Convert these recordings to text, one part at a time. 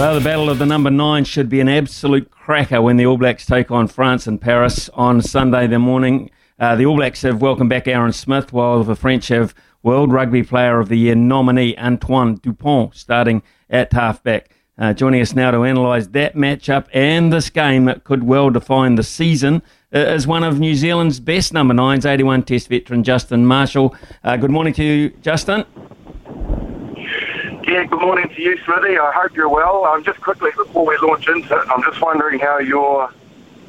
Well, the battle of the number nine should be an absolute cracker when the All Blacks take on France in Paris on Sunday the morning. Uh, the All Blacks have welcomed back Aaron Smith, while the French have World Rugby Player of the Year nominee Antoine Dupont starting at halfback. Uh, joining us now to analyse that matchup and this game that could well define the season uh, is one of New Zealand's best number nines, 81 Test veteran Justin Marshall. Uh, good morning to you, Justin. Yeah, good morning to you, Smithy. I hope you're well. Um, just quickly before we launch into it, I'm just wondering how your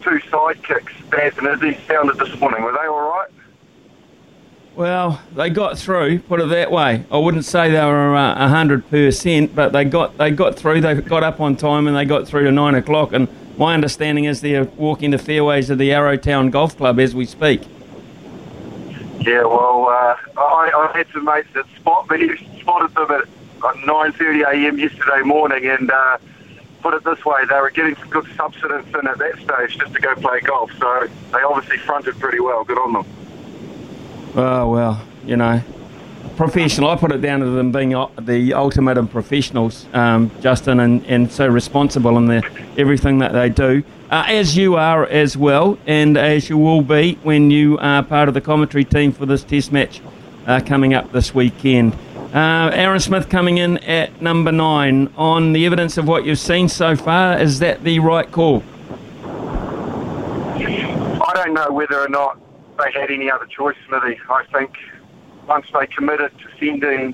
two sidekicks, Baz and Izzy, sounded this morning. Were they all right? Well, they got through. Put it that way. I wouldn't say they were uh, hundred percent, but they got they got through. They got up on time and they got through to nine o'clock. And my understanding is they're walking the fairways of the Arrowtown Golf Club as we speak. Yeah, well, uh, I, I had some mates that spot me, spotted them at 9:30 a.m. yesterday morning, and uh, put it this way, they were getting some good subsidence in at that stage just to go play golf. So they obviously fronted pretty well. Good on them. Oh well, you know, professional. I put it down to them being the ultimate in professionals, um, Justin, and, and so responsible in their everything that they do. Uh, as you are as well, and as you will be when you are part of the commentary team for this Test match uh, coming up this weekend. Uh, Aaron Smith coming in at number nine. On the evidence of what you've seen so far, is that the right call? I don't know whether or not they had any other choice, Smithy. I think once they committed to sending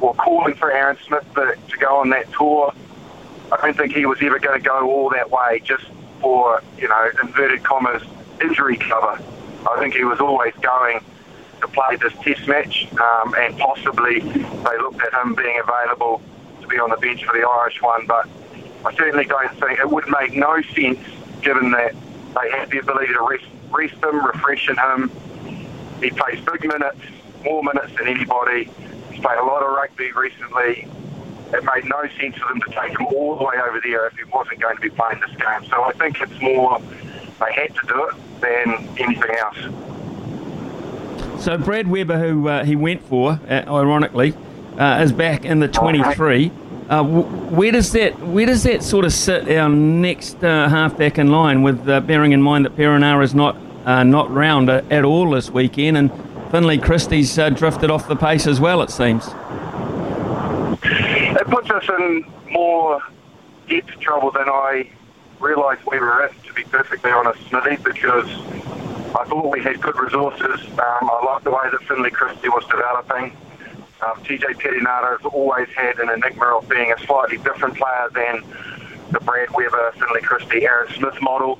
or calling for Aaron Smith to, to go on that tour, I don't think he was ever going to go all that way just for, you know, inverted commas, injury cover. I think he was always going to play this test match, um, and possibly they looked at him being available to be on the bench for the Irish one. But I certainly don't think it would make no sense, given that they have the ability to rest, rest him, refreshen him. He plays big minutes, more minutes than anybody. He's played a lot of rugby recently. It made no sense for them to take him all the way over there if he wasn't going to be playing this game. So I think it's more they had to do it than anything else. So Brad Weber, who uh, he went for, uh, ironically, uh, is back in the 23. Uh, where does that where does that sort of sit our next uh, halfback in line? With uh, bearing in mind that Perenara is not not round at all this weekend, and Finlay Christie's drifted off the pace as well. It seems. It puts us in more depth trouble than I realised we were in. To be perfectly honest, Smithy, because I thought we had good resources. Um, I liked the way that Finlay Christie was developing. Um, TJ Perenara has always had an enigma of being a slightly different player than the Brad Weber, Finlay Christie, Aaron Smith model.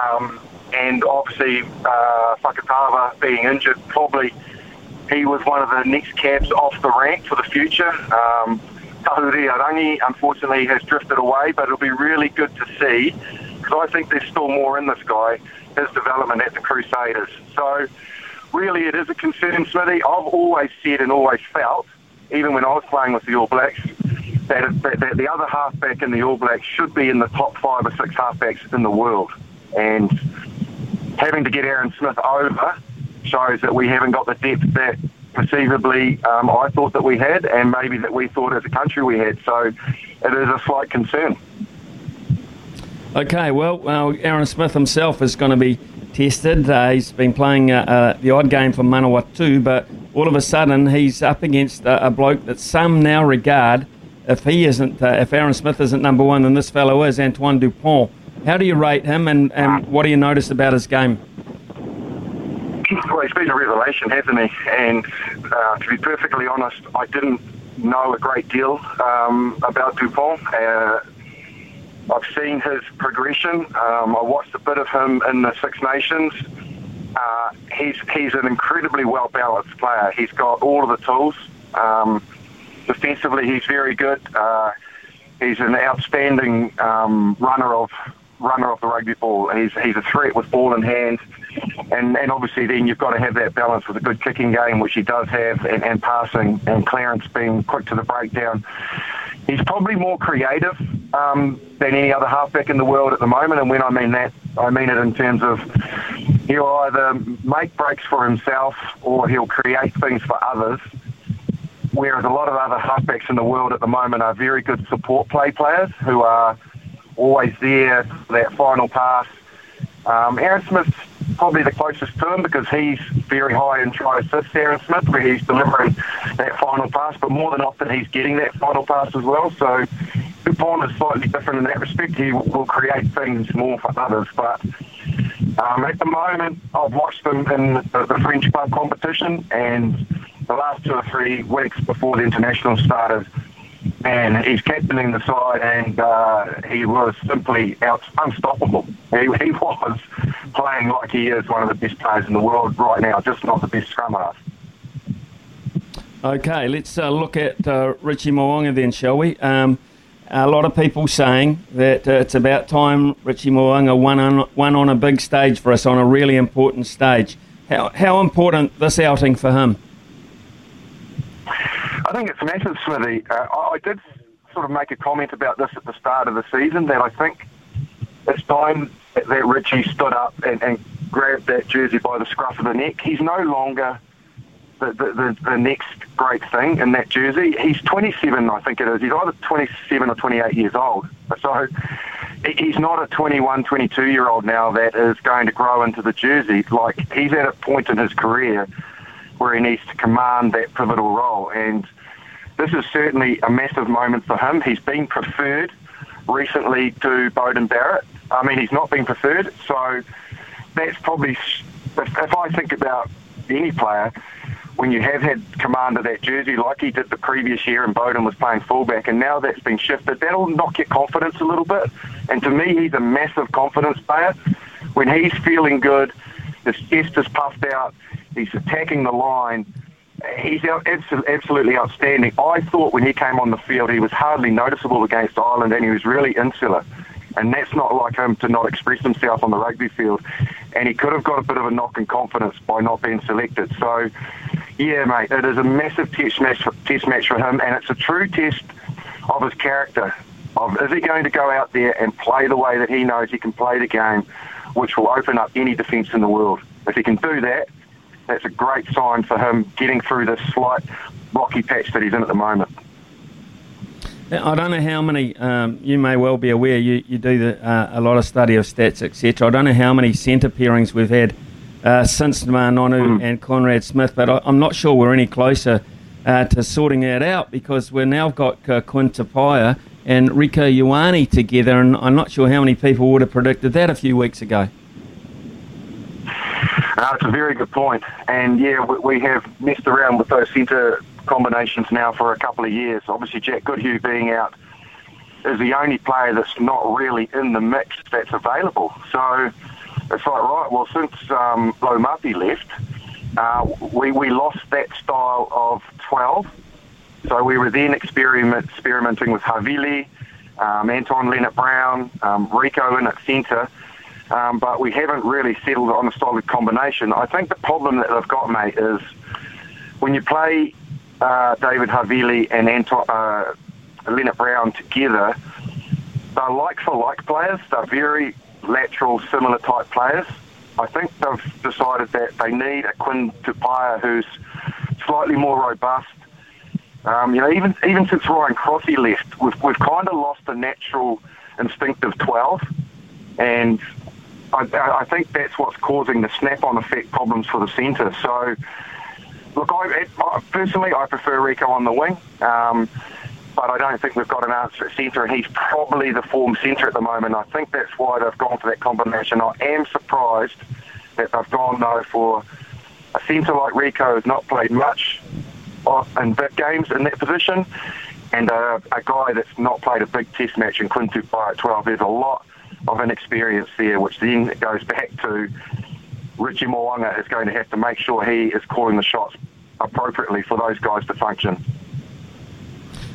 Um, and obviously, uh, Fakatava being injured, probably he was one of the next cabs off the rank for the future. Um, Tahuriorangi, unfortunately, has drifted away, but it'll be really good to see because I think there's still more in this guy his development at the Crusaders. So, really, it is a concern, Smithy. I've always said and always felt, even when I was playing with the All Blacks, that, that, that the other halfback in the All Blacks should be in the top five or six halfbacks in the world. And having to get Aaron Smith over shows that we haven't got the depth that perceivably um, I thought that we had, and maybe that we thought as a country we had. So it is a slight concern. Okay, well, uh, Aaron Smith himself is going to be tested. Uh, he's been playing uh, uh, the odd game for Manawatu, but all of a sudden he's up against a, a bloke that some now regard if he isn't, uh, if Aaron Smith isn't number one, then this fellow is Antoine Dupont. How do you rate him, and, and what do you notice about his game? Well, he's been a revelation, hasn't he? And uh, to be perfectly honest, I didn't know a great deal um, about Dupont. I've seen his progression. Um, I watched a bit of him in the Six Nations. Uh, he's he's an incredibly well balanced player. He's got all of the tools. Um, defensively, he's very good. Uh, he's an outstanding um, runner of runner of the rugby ball. He's he's a threat with ball in hand, and and obviously then you've got to have that balance with a good kicking game, which he does have, and, and passing and clearance being quick to the breakdown. He's probably more creative um, than any other halfback in the world at the moment, and when I mean that, I mean it in terms of he'll either make breaks for himself or he'll create things for others. Whereas a lot of other halfbacks in the world at the moment are very good support play players who are always there for that final pass. Um, Aaron Smith's probably the closest to him because he's very high in try assists, Aaron Smith, where he's delivering that final pass, but more than often he's getting that final pass as well. So Dupont is slightly different in that respect. He will create things more for others, but um, at the moment, I've watched them in the, the French club competition, and the last two or three weeks before the international started, and he's captaining the side, and uh, he was simply out, unstoppable. He, he was playing like he is one of the best players in the world right now, just not the best scrum half. Okay, let's uh, look at uh, Richie Mo'unga then, shall we? Um, a lot of people saying that uh, it's about time Richie Mo'unga won on, won on a big stage for us, on a really important stage. How, how important this outing for him? I think it's massive, Smithy. Uh, I, I did sort of make a comment about this at the start of the season that I think it's time that, Richie stood up and, and grabbed that jersey by the scruff of the neck. He's no longer the, the, the, the next great thing in that jersey. He's 27, I think it is. He's either 27 or 28 years old. So he's not a 21, 22 year old now that is going to grow into the jersey. Like he's at a point in his career where he needs to command that pivotal role. And this is certainly a massive moment for him. He's been preferred recently to Beauden Barrett. I mean, he's not been preferred, so that's probably, if, I think about any player, when you have had command of that jersey like he did the previous year and Bowden was playing fullback and now that's been shifted, that'll knock your confidence a little bit. And to me, he's a massive confidence player. When he's feeling good, his chest is puffed out, he's attacking the line, he's absolutely outstanding. I thought when he came on the field, he was hardly noticeable against Ireland, and he was really insular. And that's not like him to not express himself on the rugby field. And he could have got a bit of a knock in confidence by not being selected. So, yeah, mate, it is a massive test match, for, test match for him, and it's a true test of his character. Of is he going to go out there and play the way that he knows he can play the game, which will open up any defence in the world. If he can do that, that's a great sign for him getting through this slight rocky patch that he's in at the moment. I don't know how many. Um, you may well be aware. You, you do the, uh, a lot of study of stats, etc. I don't know how many centre pairings we've had uh, since Nonu mm. and Conrad Smith, but I, am not sure we're any closer uh, to sorting that out because we've now got uh, Quinn Tupaea and Rieko Ioane together, and I'm not sure how many people would have predicted that a few weeks ago. Uh, it's a very good point. And yeah, we, we have messed around with those centre combinations now for a couple of years. Obviously, Jack Goodhue being out is the only player that's not really in the mix that's available. So it's like, right, well, since um, Laumape left, uh, we, we lost that style of 12. So we were then experiment, experimenting with Havili, um, Anton Lienert-Brown, um, Rieko in at centre um, but we haven't really settled on a solid combination. I think the problem that they've got, mate, is when you play uh, David Havili and Anton, uh, Lienert-Brown together, they're like for like players. They're very lateral, similar type players. I think they've decided that they need a Quinn Tupaea who's slightly more robust. Um, you know, even even since Ryan Crotty left, we've we've kind of lost the natural instinctive twelve, and I, I think that's what's causing the snap-on effect problems for the centre. So, look, I, personally I prefer Rieko on the wing. Um, but I don't think we've got an answer at centre, and he's probably the form centre at the moment. I think that's why they've gone for that combination. I am surprised that they've gone, though, for a centre like Rieko has not played much in big games in that position, and a, a guy that's not played a big test match in Quinn Tupaea at 12. There's a lot of an experience there, which then goes back to Richie Mo'unga is going to have to make sure he is calling the shots appropriately for those guys to function.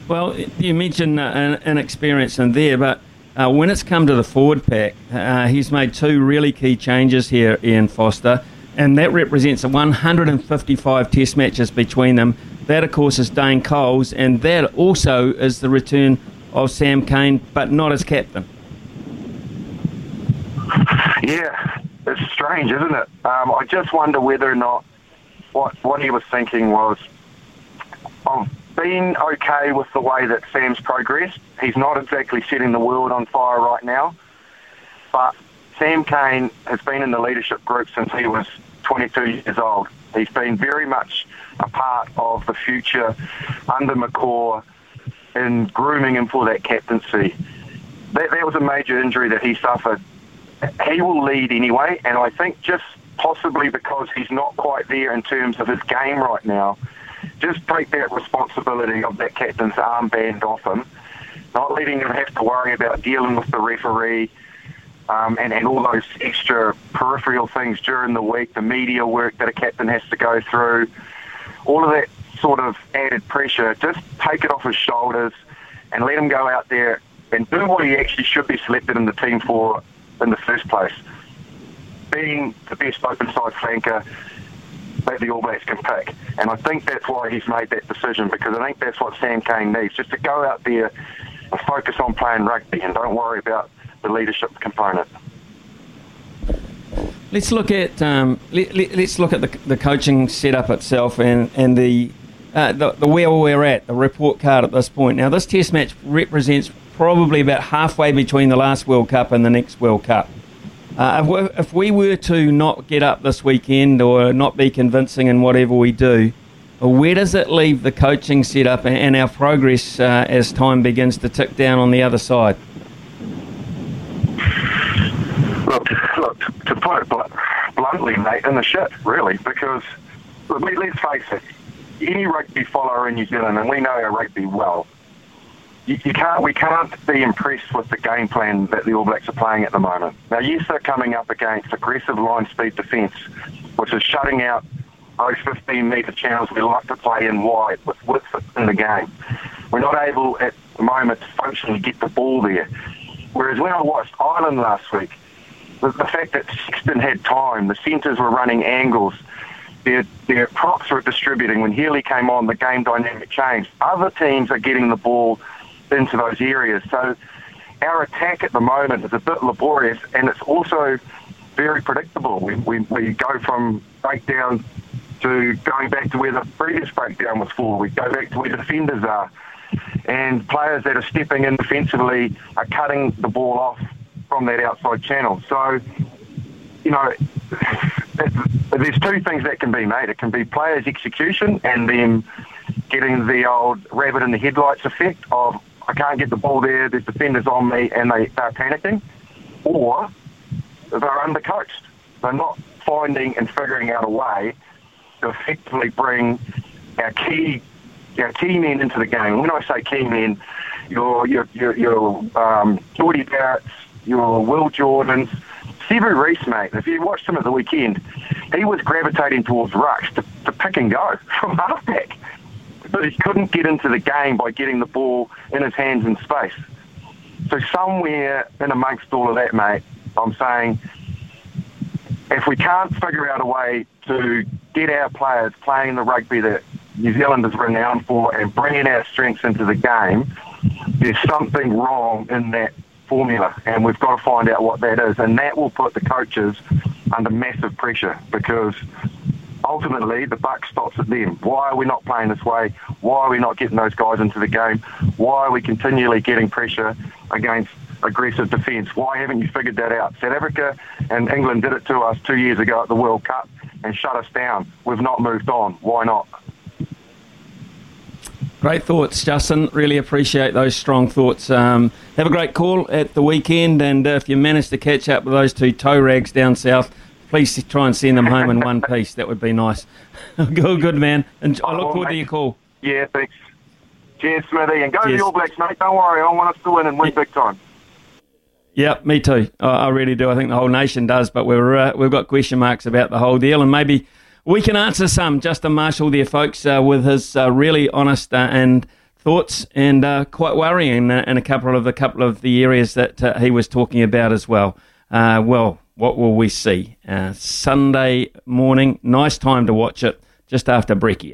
Well, you mentioned uh, inexperience in there, but uh, when it's come to the forward pack, uh, he's made two really key changes here, Ian Foster, and that represents 155 test matches between them. That, of course, is Dane Coles, and that also is the return of Sam Cane, but not as captain. Yeah, it's strange, isn't it? Um, I just wonder whether or not what what he was thinking was, I've been okay with the way that Sam's progressed. He's not exactly setting the world on fire right now, but Sam Cane has been in the leadership group since he was 22 years old. He's been very much a part of the future under McCaw in grooming him for that captaincy. That, that was a major injury that he suffered. He will lead anyway, and I think just possibly because he's not quite there in terms of his game right now. Just take that responsibility of that captain's armband off him, not letting him have to worry about dealing with the referee um, and, and all those extra peripheral things during the week, the media work that a captain has to go through, all of that sort of added pressure. Just take it off his shoulders and let him go out there and do what he actually should be selected in the team for in the first place being the best open side flanker that the All Blacks can pick. And I think that's why he's made that decision because I think that's what Sam Cane needs, just to go out there and focus on playing rugby and don't worry about the leadership component. Let's look at um, let, us let, look at the, the coaching setup itself and and the, uh, the the where we're at, the report card at this point. Now, this Test match represents probably about halfway between the last World Cup and the next World Cup. Uh, if, we, were to not get up this weekend or not be convincing in whatever we do, where does it leave the coaching setup and our progress uh, as time begins to tick down on the other side? Look, look to put it bluntly, mate, in the shit, really, because let's face it, any rugby follower in New Zealand, and we know our rugby well, you, you, can't, we can't be impressed with the game plan that the All Blacks are playing at the moment. Now, yes, they're coming up against aggressive line speed defence, which is shutting out those 15 metre channels we like to play in wide with width in the game. We're not able at the moment to functionally get the ball there. Whereas when I watched Ireland last week, the, the fact that Sexton had time, the centres were running angles, their, their props were distributing. When Healy came on, the game dynamic changed. Other teams are getting the ball into those areas. So our attack at the moment is a bit laborious and it's also very predictable. We, we, we go from breakdown to going back to where the previous breakdown was for. We go back to where the defenders are. And players that are stepping in defensively are cutting the ball off from that outside channel. So, you know, there's two things that can be made. It can be players' execution and then getting the old rabbit in the headlights effect of I can't get the ball there, there's defenders on me, and they, they're panicking, or they're undercoached. They're not finding and figuring out a way to effectively bring our key our key men into the game. When I say key men, your your your, your um, Jordie Barrett's, your Will Jordans, Sevu Reece, mate. If you watched him at the weekend, he was gravitating towards rucks to, to pick and go from halfback but he couldn't get into the game by getting the ball in his hands in space. So somewhere in amongst all of that, mate, I'm saying if we can't figure out a way to get our players playing the rugby that New Zealand is renowned for and bringing our strengths into the game, there's something wrong in that formula, and we've got to find out what that is. And that will put the coaches under massive pressure because ultimately the buck stops at them. Why are we not playing this way? Why are we not getting those guys into the game? Why are we continually getting pressure against aggressive defence? Why haven't you figured that out? South Africa and England did it to us two years ago at the World Cup and shut us down. We've not moved on. Why not? Great thoughts, Justin. Really appreciate those strong thoughts. Um, have a great call at the weekend, and uh, if you manage to catch up with those two toe rags down south, please try and send them home in one piece. That would be nice. good, good man. And I look Oh, forward to your call. Yeah, thanks. Cheers, Smithy. And go Cheers. the All Blacks, mate. Don't worry. I want us to win and win big time. Yeah, me too. I, I really do. I think the whole nation does, but we're uh, we've got question marks about the whole deal, and maybe we can answer some. Justin Marshall, there, folks, uh, with his uh, really honest uh, and thoughts, and uh, quite worrying uh, in a couple of the couple of the areas that uh, he was talking about as well. Uh, well, what will we see? Uh, Sunday morning, nice time to watch it, just after brekkie.